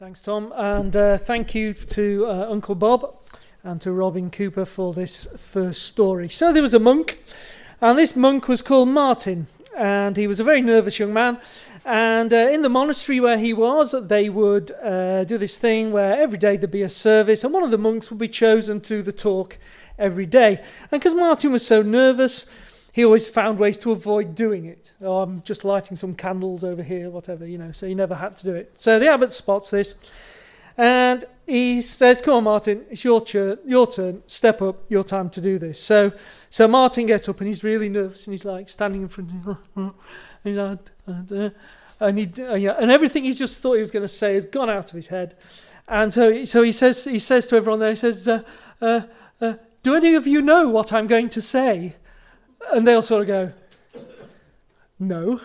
Thanks, Tom, and uh, thank you to uh, Uncle Bob and to Robin Cooper for this first story. So there was a monk, and this monk was called Martin, and he was a very nervous young man. And uh, in the monastery where he was, they would uh, do this thing where every day there'd be a service, and one of the monks would be chosen to the talk every day. And because Martin was so nervous, he always found ways to avoid doing it. Oh, I'm just lighting some candles over here, whatever, you know, so he never had to do it. So the abbot spots this and he says, Come on, Martin, it's your, turn, your turn, step up, your time to do this. So, so Martin gets up and he's really nervous and he's like standing in front of him. and, like, and, he, and everything he's just thought he was going to say has gone out of his head. And so, so he, says, he says to everyone there, he says, uh, uh, uh, Do any of you know what I'm going to say? And they'll sort of go, No. And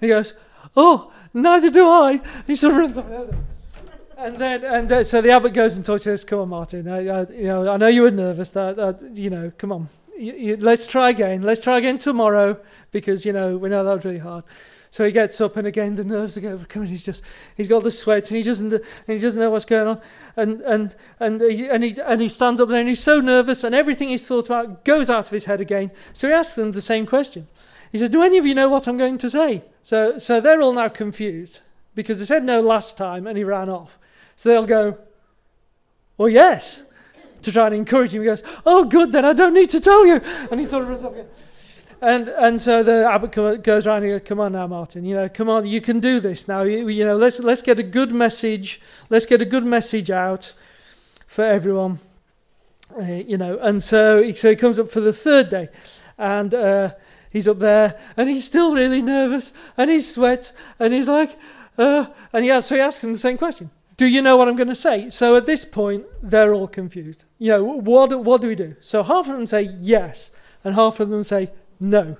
he goes, Oh, neither do I. And he sort of runs off. And then, and then, so the abbot goes and talks to us. Come on, Martin. I, I, you know, I know you were nervous. That, that you know, come on. You, you, let's try again. Let's try again tomorrow because you know we know that was really hard. So he gets up, and again the nerves are overcoming. He's just he's got the sweats, and he doesn't and he doesn't know what's going on. And and and he, and he and he stands up there, and he's so nervous, and everything he's thought about goes out of his head again. So he asks them the same question. He says, "Do any of you know what I'm going to say?" So so they're all now confused because they said no last time, and he ran off. So they'll go, "Well, yes." To try and encourage him, he goes, "Oh, good, then I don't need to tell you." And he sort of runs off again. And and so the abbot goes around and goes, "Come on now, Martin. You know, come on. You can do this now. You, you know, let's let's get a good message. Let's get a good message out for everyone. Uh, you know." And so so he comes up for the third day, and uh, he's up there, and he's still really nervous, and he sweats, and he's like, uh, and he asks, so he asks him the same question. Do you know what I'm going to say? So at this point, they're all confused. You know, what, what do we do? So half of them say yes, and half of them say no.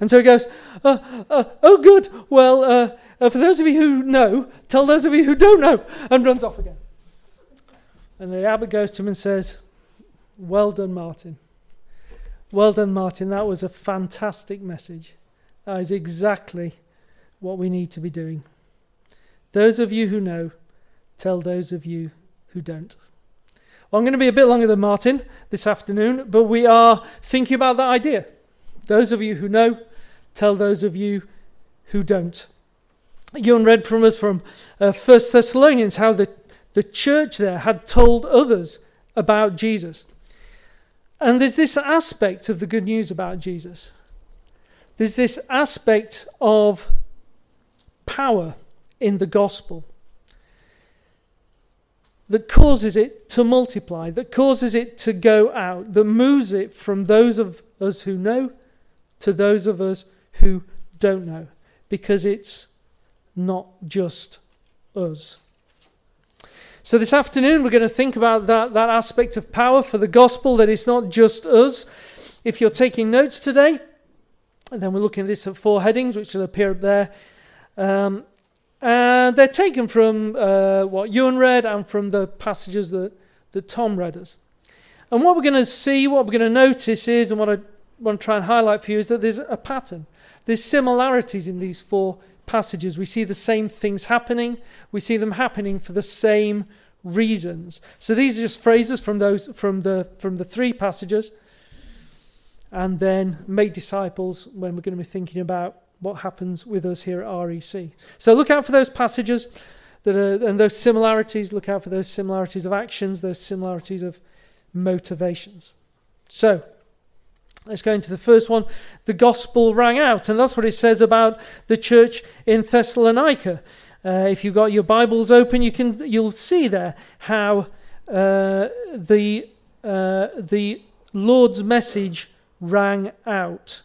And so he goes, uh, uh, Oh, good. Well, uh, uh, for those of you who know, tell those of you who don't know, and runs off again. And the abbot goes to him and says, Well done, Martin. Well done, Martin. That was a fantastic message. That is exactly what we need to be doing. Those of you who know, tell those of you who don't. Well, I'm going to be a bit longer than Martin this afternoon, but we are thinking about that idea. Those of you who know, tell those of you who don't. Ewan read from us from uh, 1 Thessalonians how the, the church there had told others about Jesus. And there's this aspect of the good news about Jesus. There's this aspect of power in the gospel that causes it to multiply, that causes it to go out, that moves it from those of us who know to those of us who don't know, because it's not just us. So, this afternoon, we're going to think about that, that aspect of power for the gospel, that it's not just us. If you're taking notes today, and then we're looking at this at four headings, which will appear up there. Um, and they're taken from uh, what Ewan read and from the passages that, that Tom read us. And what we're going to see, what we're going to notice is, and what I want to try and highlight for you is that there's a pattern. There's similarities in these four passages. We see the same things happening. We see them happening for the same reasons. So these are just phrases from those from the from the three passages. And then make disciples when we're going to be thinking about what happens with us here at REC. So look out for those passages that are and those similarities. Look out for those similarities of actions, those similarities of motivations. So Let's go into the first one. The gospel rang out, and that's what it says about the church in Thessalonica. Uh, if you've got your Bibles open, you can you'll see there how uh, the uh, the Lord's message rang out.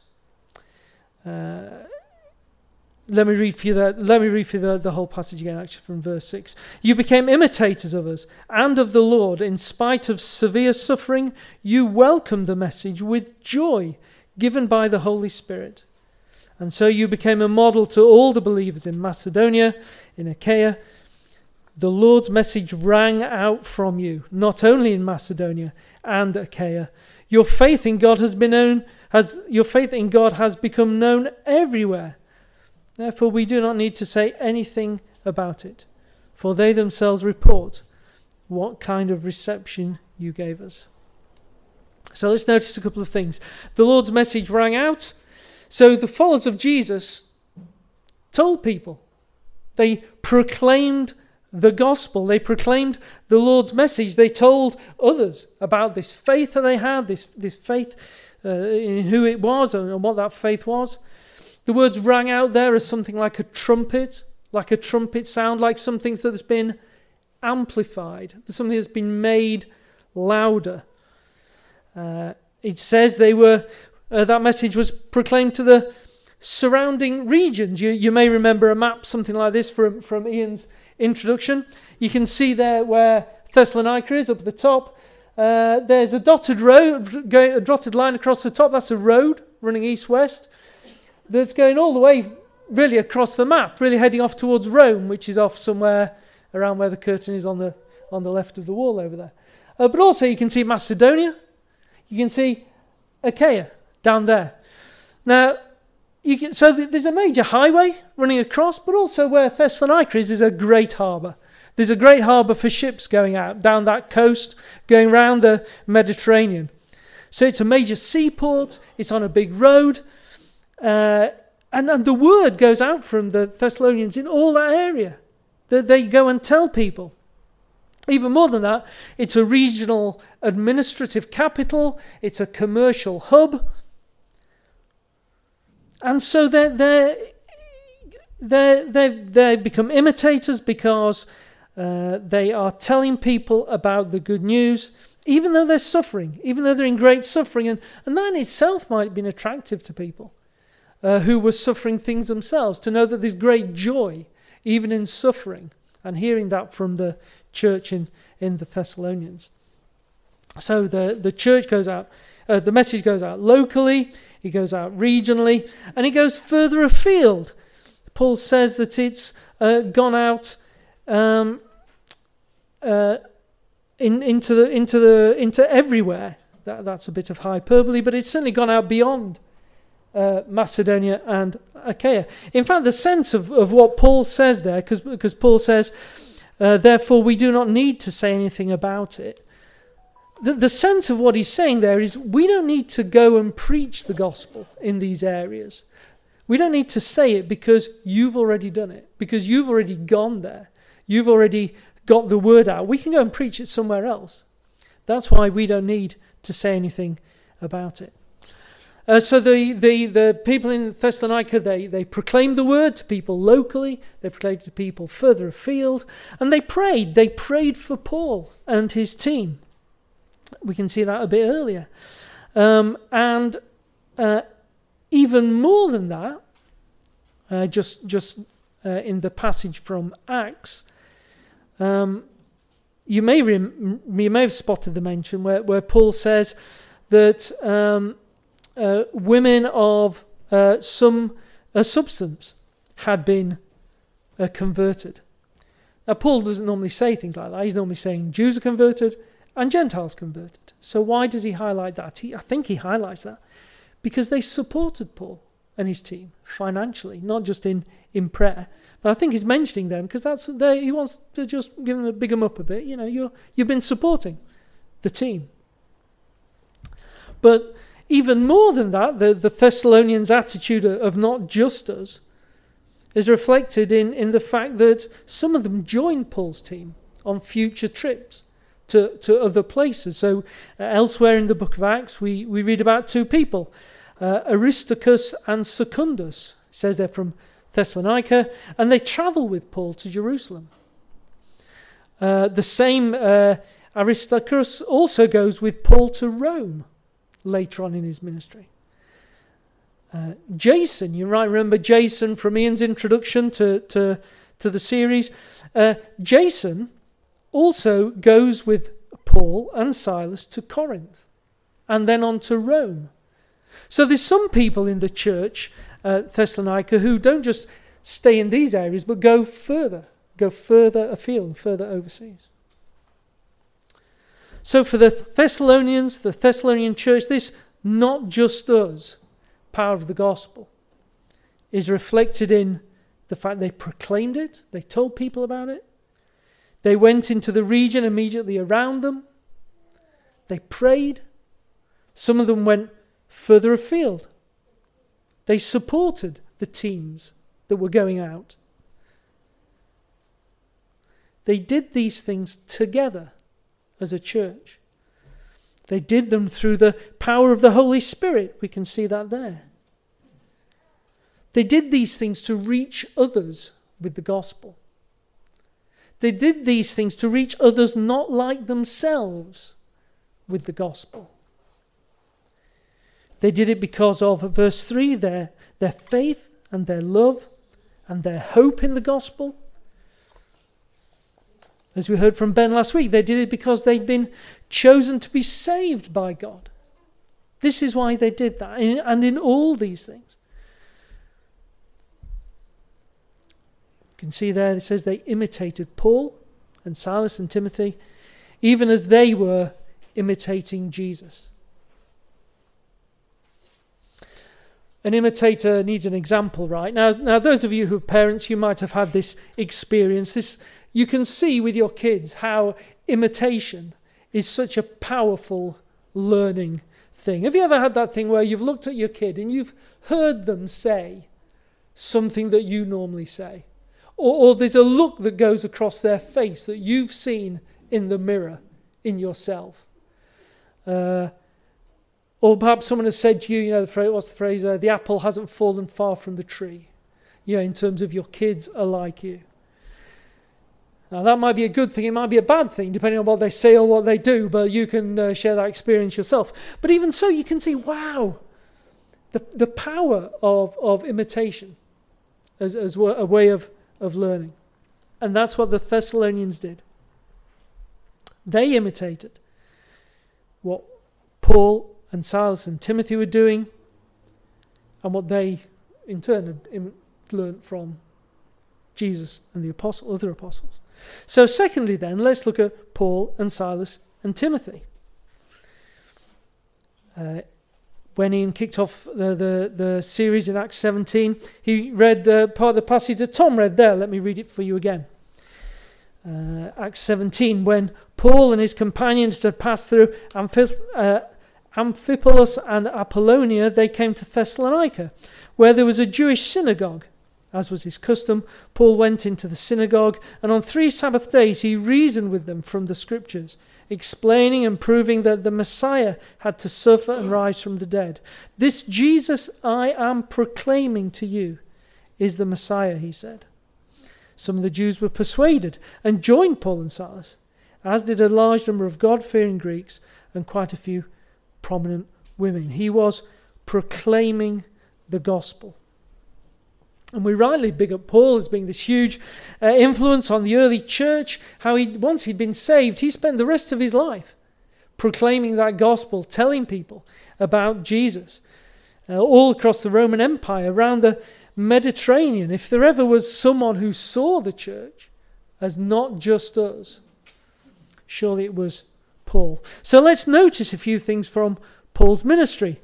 Let me read for you that. Let me read for the, the whole passage again, actually, from verse six. You became imitators of us and of the Lord, in spite of severe suffering. You welcomed the message with joy, given by the Holy Spirit, and so you became a model to all the believers in Macedonia, in Achaia. The Lord's message rang out from you, not only in Macedonia and Achaia. Your faith in God has been known. Has your faith in God has become known everywhere Therefore, we do not need to say anything about it. for they themselves report what kind of reception you gave us. So let's notice a couple of things. The Lord's message rang out, so the followers of Jesus told people. They proclaimed the gospel. They proclaimed the Lord's message. They told others about this faith that they had, this, this faith uh, in who it was and what that faith was. The words rang out there as something like a trumpet, like a trumpet sound, like something that's been amplified, something that's been made louder. Uh, it says they were uh, that message was proclaimed to the surrounding regions. You, you may remember a map, something like this, from, from Ian's introduction. You can see there where Thessalonica is up at the top. Uh, there's a dotted road, a dotted line across the top. That's a road running east-west. That's going all the way, really across the map, really heading off towards Rome, which is off somewhere around where the curtain is on the on the left of the wall over there. Uh, but also you can see Macedonia. You can see Achaia down there. Now, you can, so th- there's a major highway running across, but also where Thessalonica is, is a great harbour. There's a great harbour for ships going out down that coast, going round the Mediterranean. So it's a major seaport, it's on a big road, uh, and, and the word goes out from the Thessalonians in all that area that they go and tell people. Even more than that, it's a regional administrative capital, it's a commercial hub. And so they they they they they become imitators because uh, they are telling people about the good news, even though they're suffering, even though they're in great suffering. And, and that in itself might have been attractive to people uh, who were suffering things themselves, to know that there's great joy, even in suffering, and hearing that from the church in, in the Thessalonians. So the, the church goes out, uh, the message goes out locally, it goes out regionally, and it goes further afield. Paul says that it's uh, gone out um, uh, in, into the into the into everywhere. That, that's a bit of hyperbole, but it's certainly gone out beyond uh, Macedonia and Achaia. In fact, the sense of, of what Paul says there, because Paul says, uh, therefore we do not need to say anything about it the, the sense of what he's saying there is we don't need to go and preach the gospel in these areas. We don't need to say it because you've already done it, because you've already gone there. You've already got the word out. We can go and preach it somewhere else. That's why we don't need to say anything about it. Uh, so the, the, the people in Thessalonica, they, they proclaimed the word to people locally, they proclaimed to people further afield, and they prayed. They prayed for Paul and his team. We can see that a bit earlier. Um, and uh, even more than that, uh, just just uh, in the passage from Acts, um, you may rem- you may have spotted the mention where, where Paul says that um, uh, women of uh, some substance had been uh, converted. Now Paul doesn't normally say things like that. He's normally saying Jews are converted, and Gentiles converted. So why does he highlight that? He, I think he highlights that because they supported Paul and his team financially, not just in, in prayer. But I think he's mentioning them because that's they, he wants to just give them a big them up a bit. You know, you you've been supporting the team. But even more than that, the, the Thessalonians' attitude of not just us is reflected in, in the fact that some of them joined Paul's team on future trips to, to other places. So, uh, elsewhere in the book of Acts, we, we read about two people uh, Aristarchus and Secundus. It says they're from Thessalonica, and they travel with Paul to Jerusalem. Uh, the same uh, Aristarchus also goes with Paul to Rome later on in his ministry. Uh, Jason, you might remember Jason from Ian's introduction to, to, to the series. Uh, Jason also goes with Paul and Silas to Corinth and then on to Rome. So there's some people in the church at Thessalonica who don't just stay in these areas but go further, go further afield, further overseas. So for the Thessalonians, the Thessalonian church, this not just us power of the gospel is reflected in the fact they proclaimed it, they told people about it, They went into the region immediately around them. They prayed. Some of them went further afield. They supported the teams that were going out. They did these things together as a church. They did them through the power of the Holy Spirit. We can see that there. They did these things to reach others with the gospel. They did these things to reach others not like themselves with the gospel. They did it because of, verse 3, their, their faith and their love and their hope in the gospel. As we heard from Ben last week, they did it because they'd been chosen to be saved by God. This is why they did that. And in all these things, you can see there it says they imitated Paul and Silas and Timothy, even as they were imitating Jesus. An imitator needs an example, right? Now, now those of you who are parents, you might have had this experience. This you can see with your kids how imitation is such a powerful learning thing. Have you ever had that thing where you've looked at your kid and you've heard them say something that you normally say? Or, or there's a look that goes across their face that you've seen in the mirror in yourself. Uh, or perhaps someone has said to you, you know, the phrase, what's the phrase? Uh, the apple hasn't fallen far from the tree. You know, in terms of your kids are like you. Now, that might be a good thing, it might be a bad thing, depending on what they say or what they do, but you can uh, share that experience yourself. But even so, you can see, wow, the, the power of, of imitation as, as a way of, of learning. And that's what the Thessalonians did. They imitated what Paul and Silas and Timothy were doing and what they, in turn, had learned from Jesus and the apostle, other apostles. So, secondly, then, let's look at Paul and Silas and Timothy. Uh, when Ian kicked off the, the, the, series in Acts 17, he read uh, part of the passage that Tom read there. Let me read it for you again. Uh, Acts 17, when Paul and his companions had passed through Amphip- uh, Amphipolis and Apollonia, they came to Thessalonica, where there was a Jewish synagogue. As was his custom, Paul went into the synagogue, and on three Sabbath days he reasoned with them from the Scriptures, explaining and proving that the Messiah had to suffer and rise from the dead. This Jesus I am proclaiming to you is the Messiah, he said. Some of the Jews were persuaded and joined Paul and Silas, as did a large number of God fearing Greeks and quite a few prominent women. He was proclaiming the gospel. And we rightly big up Paul as being this huge uh, influence on the early church. How he, once he'd been saved, he spent the rest of his life proclaiming that gospel, telling people about Jesus uh, all across the Roman Empire, around the Mediterranean. If there ever was someone who saw the church as not just us, surely it was Paul. So let's notice a few things from Paul's ministry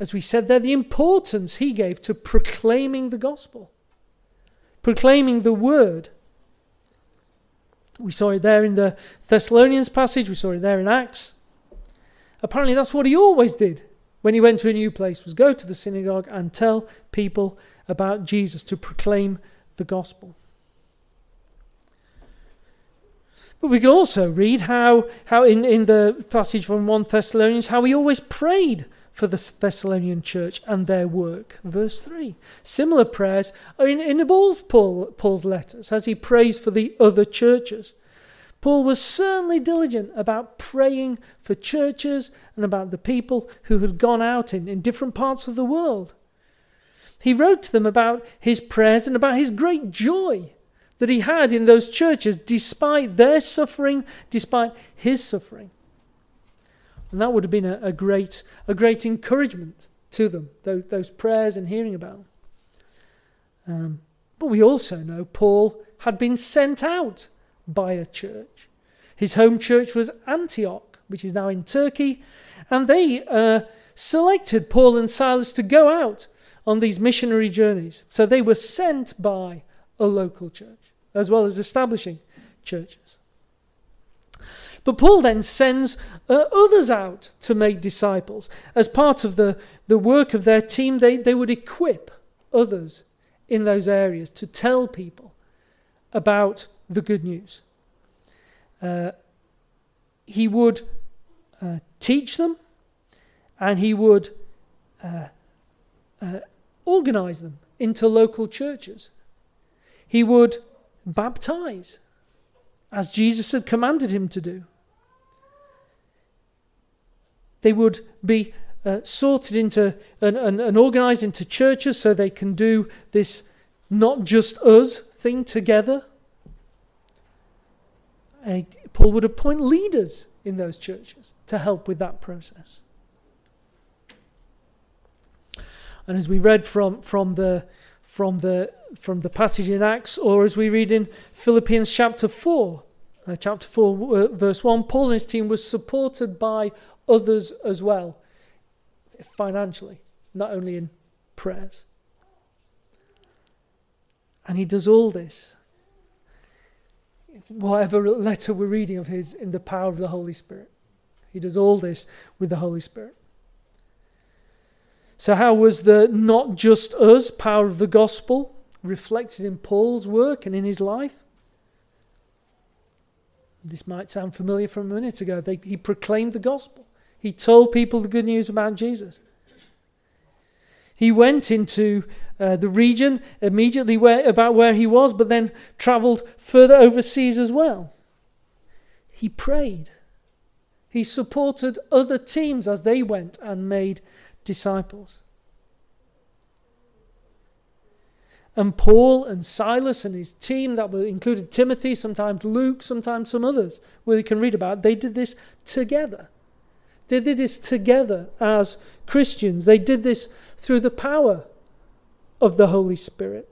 as we said there, the importance he gave to proclaiming the gospel, proclaiming the word. We saw it there in the Thessalonians passage, we saw it there in Acts. Apparently, that's what he always did when he went to a new place was go to the synagogue and tell people about Jesus to proclaim the gospel. But we can also read how, how in, in the passage from 1 Thessalonians, how he always prayed for the Thessalonian church and their work. Verse 3. Similar prayers are in, in all Paul, Paul's letters as he prays for the other churches. Paul was certainly diligent about praying for churches and about the people who had gone out in, in different parts of the world. He wrote to them about his prayers and about his great joy that he had in those churches despite their suffering, despite his suffering. And that would have been a, a great, a great encouragement to them, those, those prayers and hearing about them. Um, but we also know Paul had been sent out by a church. His home church was Antioch, which is now in Turkey, and they uh, selected Paul and Silas to go out on these missionary journeys. So they were sent by a local church, as well as establishing churches. But Paul then sends uh, others out to make disciples. As part of the, the work of their team, they, they would equip others in those areas to tell people about the good news. Uh, he would uh, teach them and he would uh, uh organize them into local churches. He would baptize as Jesus had commanded him to do. They would be uh, sorted into and, and, and organized into churches so they can do this not just us thing together. Paul would appoint leaders in those churches to help with that process. And as we read from, from, the, from, the, from the passage in Acts, or as we read in Philippians chapter 4, uh, chapter 4, uh, verse 1, Paul and his team was supported by others as well, financially, not only in prayers. And he does all this, whatever letter we're reading of his, in the power of the Holy Spirit. He does all this with the Holy Spirit. So, how was the not just us power of the gospel reflected in Paul's work and in his life? This might sound familiar from a minute ago. They, he proclaimed the gospel. He told people the good news about Jesus. He went into uh, the region immediately where, about where he was, but then travelled further overseas as well. He prayed. He supported other teams as they went and made disciples. And Paul and Silas and his team that were included Timothy, sometimes Luke, sometimes some others, where you can read about, they did this together. They did this together as Christians. They did this through the power of the Holy Spirit.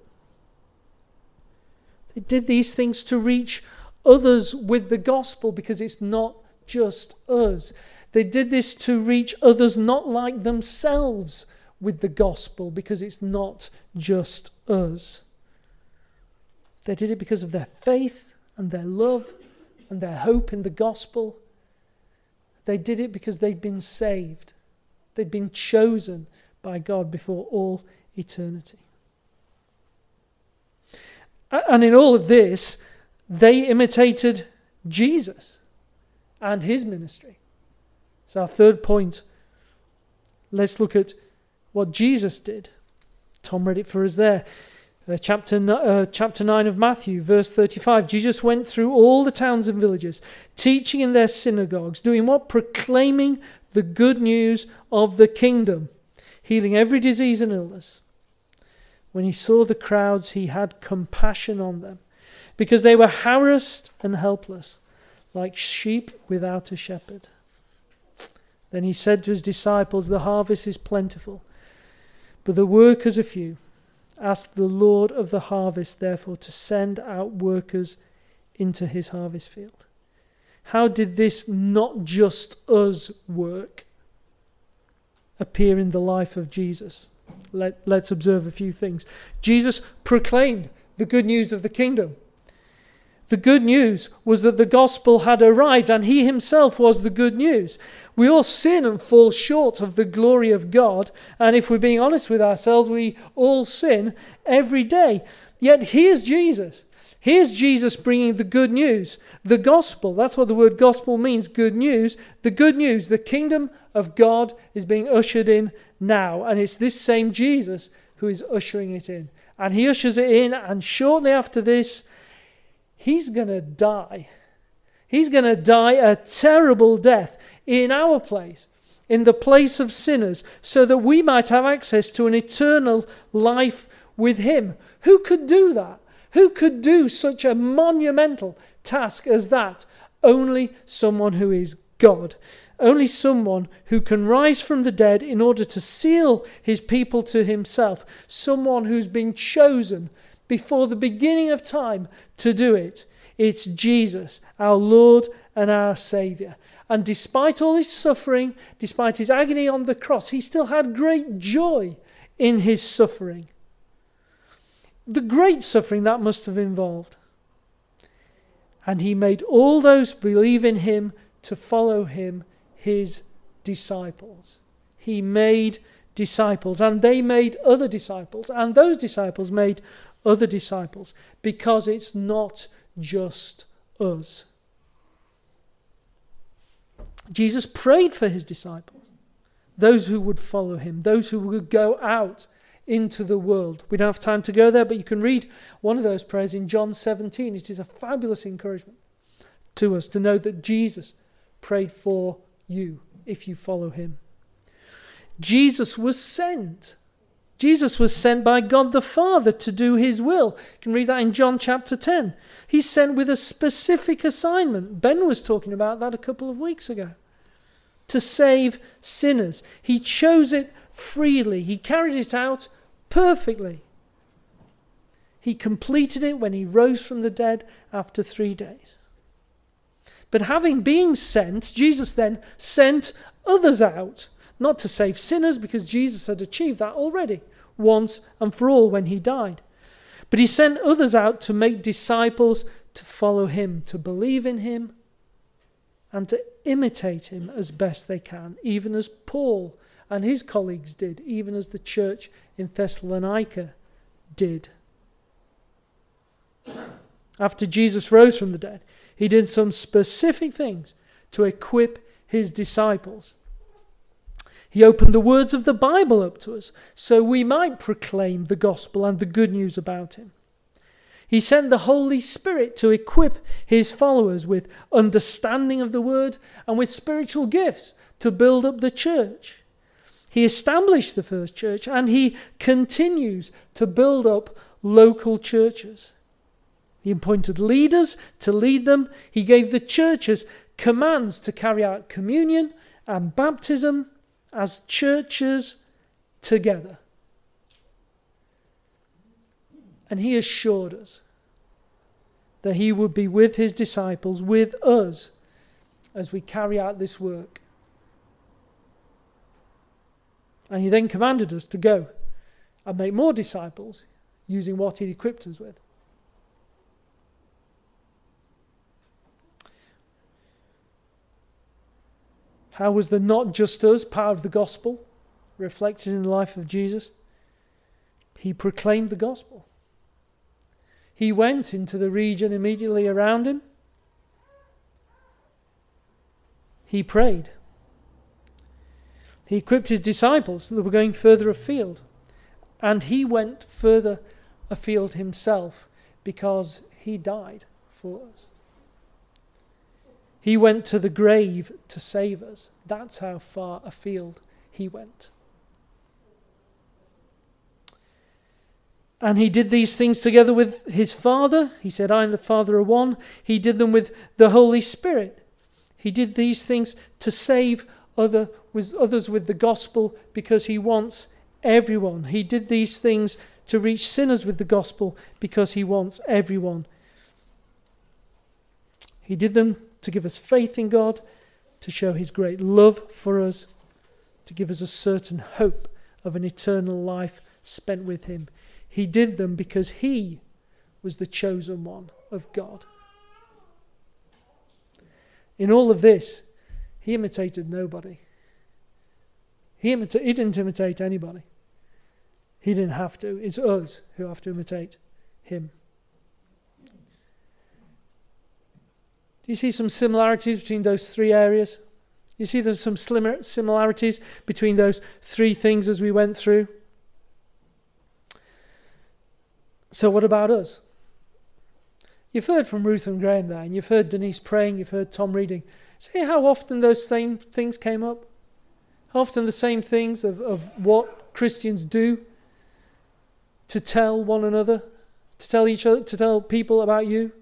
They did these things to reach others with the gospel because it's not just us. They did this to reach others not like themselves with the gospel because it's not just us. They did it because of their faith and their love and their hope in the gospel they did it because they'd been saved, they'd been chosen by God before all eternity. And in all of this, they imitated Jesus and his ministry. So, our third point let's look at what Jesus did. Tom read it for us there. Uh, chapter, uh, chapter 9 of Matthew, verse 35. Jesus went through all the towns and villages, teaching in their synagogues, doing what? Proclaiming the good news of the kingdom, healing every disease and illness. When he saw the crowds, he had compassion on them, because they were harassed and helpless, like sheep without a shepherd. Then he said to his disciples, The harvest is plentiful, but the workers are few. Ask the Lord of the harvest, therefore, to send out workers into his harvest field. How did this not just us work appear in the life of Jesus? Let, let's observe a few things. Jesus proclaimed the good news of the kingdom. The good news was that the gospel had arrived and he himself was the good news. We all sin and fall short of the glory of God, and if we're being honest with ourselves, we all sin every day. Yet here's Jesus. Here's Jesus bringing the good news, the gospel. That's what the word gospel means good news. The good news, the kingdom of God is being ushered in now. And it's this same Jesus who is ushering it in. And he ushers it in, and shortly after this, he's going to die. He's going to die a terrible death in our place, in the place of sinners, so that we might have access to an eternal life with him. Who could do that? Who could do such a monumental task as that? Only someone who is God. Only someone who can rise from the dead in order to seal his people to himself. Someone who's been chosen before the beginning of time to do it. It's Jesus, our Lord and our Saviour. And despite all his suffering, despite his agony on the cross, he still had great joy in his suffering. The great suffering that must have involved. And he made all those believe in him to follow him his disciples. He made disciples, and they made other disciples, and those disciples made other disciples, because it's not just us. Jesus prayed for his disciples, those who would follow him, those who would go out into the world. We don't have time to go there, but you can read one of those prayers in John 17. It is a fabulous encouragement to us to know that Jesus prayed for you if you follow him. Jesus was sent. Jesus was sent by God the Father to do his will. You can read that in John chapter 10. He's sent with a specific assignment. Ben was talking about that a couple of weeks ago. To save sinners. He chose it freely, he carried it out perfectly. He completed it when he rose from the dead after three days. But having been sent, Jesus then sent others out, not to save sinners, because Jesus had achieved that already, once and for all when he died. But he sent others out to make disciples to follow him, to believe in him, and to imitate him as best they can, even as Paul and his colleagues did, even as the church in Thessalonica did. After Jesus rose from the dead, he did some specific things to equip his disciples. He opened the words of the Bible up to us so we might proclaim the gospel and the good news about him. He sent the Holy Spirit to equip his followers with understanding of the word and with spiritual gifts to build up the church. He established the first church and he continues to build up local churches. He appointed leaders to lead them. He gave the churches commands to carry out communion and baptism as churches together. And he assured us that he would be with his disciples, with us, as we carry out this work. And he then commanded us to go and make more disciples using what he equipped us with. How was the not just us part of the gospel reflected in the life of Jesus? He proclaimed the gospel. He went into the region immediately around him. He prayed. He equipped his disciples that were going further afield. And he went further afield himself because he died for us. He went to the grave to save us. That's how far afield he went. And he did these things together with his Father. He said, I and the Father are one. He did them with the Holy Spirit. He did these things to save other, with others with the gospel because he wants everyone. He did these things to reach sinners with the gospel because he wants everyone. He did them to give us faith in God, to show his great love for us, to give us a certain hope of an eternal life spent with him. He did them because he was the chosen one of God. In all of this, he imitated nobody. He, imita- he didn't imitate anybody. He didn't have to. It's us who have to imitate him. Do you see some similarities between those three areas? You see there's some similarities between those three things as we went through? So, what about us? You've heard from Ruth and Graham there, and you've heard Denise praying, you've heard Tom reading. See how often those same things came up? Often the same things of, of what Christians do to tell one another, to tell each other, to tell people about you.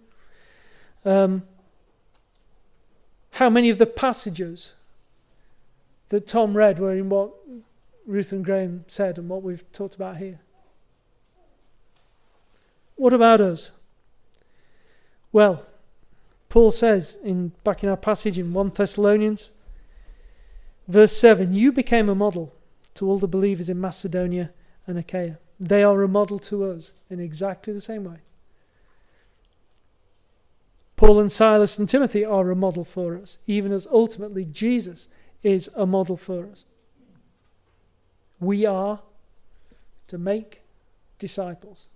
Um, how many of the passages that Tom read were in what Ruth and Graham said and what we've talked about here? What about us? Well, Paul says in back in our passage in 1 Thessalonians, verse 7 You became a model to all the believers in Macedonia and Achaia. They are a model to us in exactly the same way. Paul and Silas and Timothy are a model for us, even as ultimately Jesus is a model for us. We are to make disciples.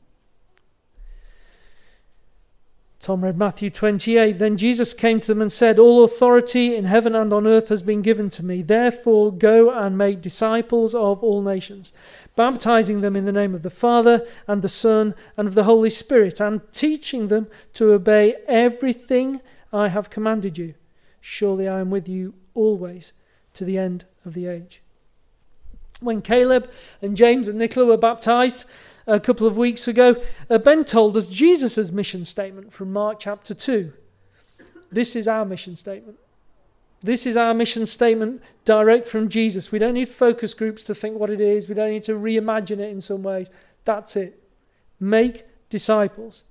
Tom read Matthew 28. Then Jesus came to them and said, All authority in heaven and on earth has been given to me. Therefore, go and make disciples of all nations, baptizing them in the name of the Father and the Son and of the Holy Spirit, and teaching them to obey everything I have commanded you. Surely I am with you always to the end of the age. When Caleb and James and Nicola were baptized, a couple of weeks ago, uh, Ben told us Jesus' mission statement from Mark chapter 2. This is our mission statement. This is our mission statement direct from Jesus. We don't need focus groups to think what it is, we don't need to reimagine it in some ways. That's it. Make disciples.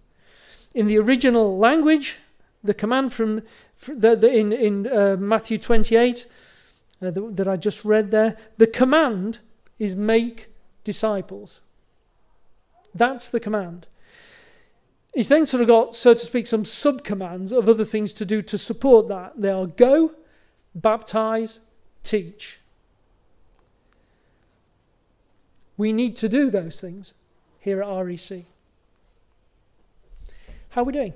In the original language, the command from the, the, in, in uh, Matthew 28 uh, that I just read there, the command is make disciples. That's the command. He's then sort of got, so to speak, some sub commands of other things to do to support that. They are go, baptize, teach. We need to do those things here at REC. How are we doing?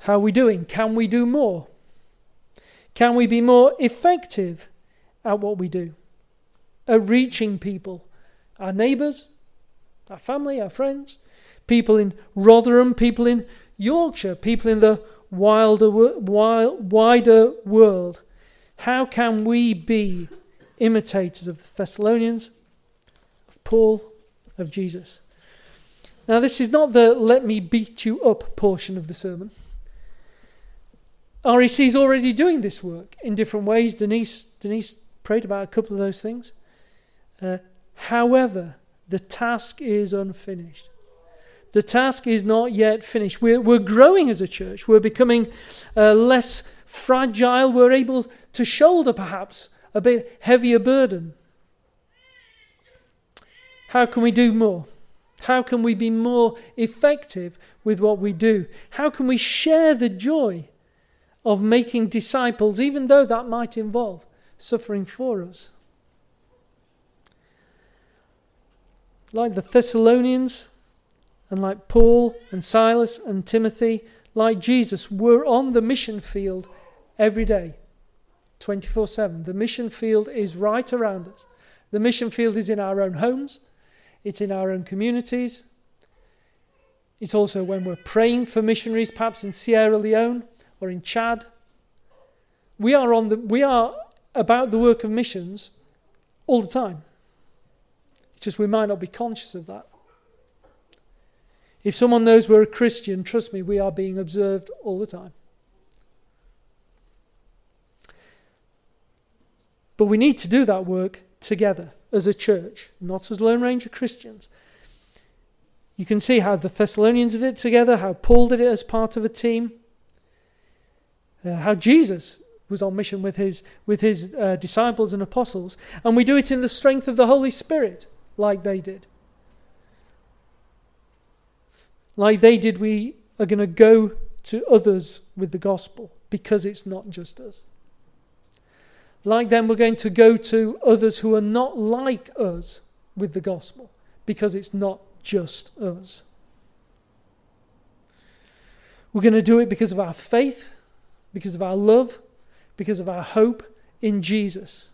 How are we doing? Can we do more? Can we be more effective at what we do? At reaching people our neighbours, our family, our friends, people in Rotherham, people in Yorkshire, people in the wilder, wild, wider world. How can we be imitators of the Thessalonians, of Paul, of Jesus? Now, this is not the let me beat you up portion of the sermon. REC is already doing this work in different ways. Denise, Denise prayed about a couple of those things. Uh, However, the task is unfinished. The task is not yet finished. We're, we're growing as a church. We're becoming uh, less fragile. We're able to shoulder perhaps a bit heavier burden. How can we do more? How can we be more effective with what we do? How can we share the joy of making disciples, even though that might involve suffering for us? Like the Thessalonians and like Paul and Silas and Timothy, like Jesus, were on the mission field every day, 24 7. The mission field is right around us. The mission field is in our own homes, it's in our own communities. It's also when we're praying for missionaries, perhaps in Sierra Leone or in Chad. We are, on the, we are about the work of missions all the time. It's just we might not be conscious of that. If someone knows we're a Christian, trust me, we are being observed all the time. But we need to do that work together as a church, not as Lone Ranger Christians. You can see how the Thessalonians did it together, how Paul did it as part of a team, uh, how Jesus was on mission with his, with his uh, disciples and apostles, and we do it in the strength of the Holy Spirit like they did. Like they did, we are going to go to others with the gospel because it's not just us. Like them, we're going to go to others who are not like us with the gospel because it's not just us. We're going to do it because of our faith, because of our love, because of our hope in Jesus.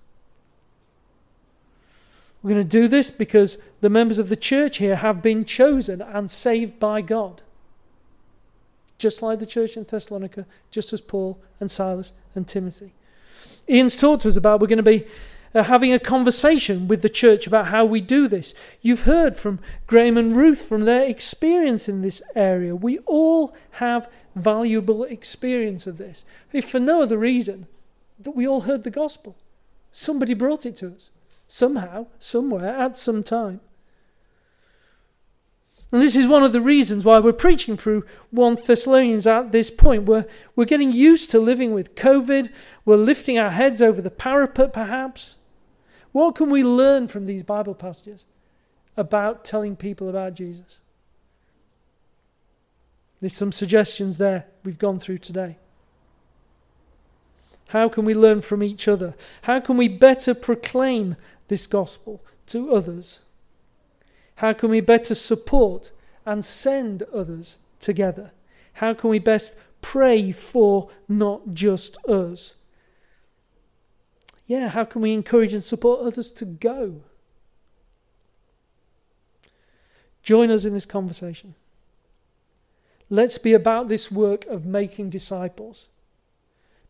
We're going to do this because the members of the church here have been chosen and saved by God. Just like the church in Thessalonica, just as Paul and Silas and Timothy. Ian's talked to us about we're going to be uh, having a conversation with the church about how we do this. You've heard from Graham and Ruth from their experience in this area. We all have valuable experience of this, if for no other reason that we all heard the gospel. Somebody brought it to us somehow, somewhere, at some time. And this is one of the reasons why we're preaching through 1 Thessalonians at this point. We're, we're getting used to living with COVID. We're lifting our heads over the parapet, perhaps. What can we learn from these Bible passages about telling people about Jesus? There's some suggestions there we've gone through today. How can we learn from each other? How can we better proclaim this gospel to others? How can we better support and send others together? How can we best pray for not just us? Yeah, how can we encourage and support others to go? Join us in this conversation. Let's be about this work of making disciples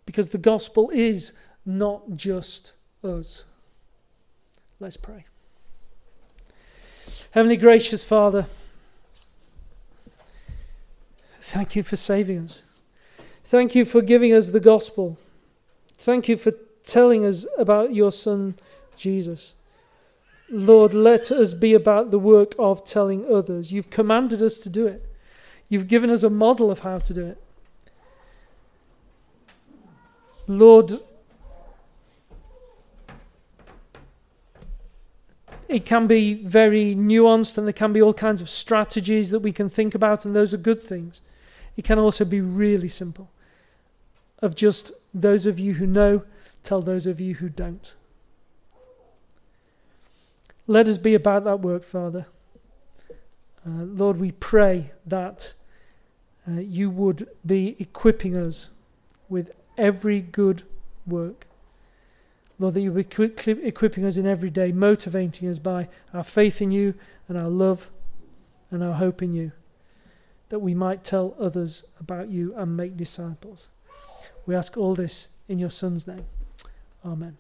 because the gospel is not just us. Let's pray. Heavenly gracious Father, thank you for saving us. Thank you for giving us the gospel. Thank you for telling us about your Son, Jesus. Lord, let us be about the work of telling others. You've commanded us to do it, you've given us a model of how to do it. Lord, it can be very nuanced and there can be all kinds of strategies that we can think about, and those are good things. It can also be really simple of just those of you who know tell those of you who don't. Let us be about that work, Father. Uh, Lord, we pray that uh, you would be equipping us with every good work. Lord, that you be equipping us in every day, motivating us by our faith in you and our love and our hope in you, that we might tell others about you and make disciples. We ask all this in your Son's name. Amen.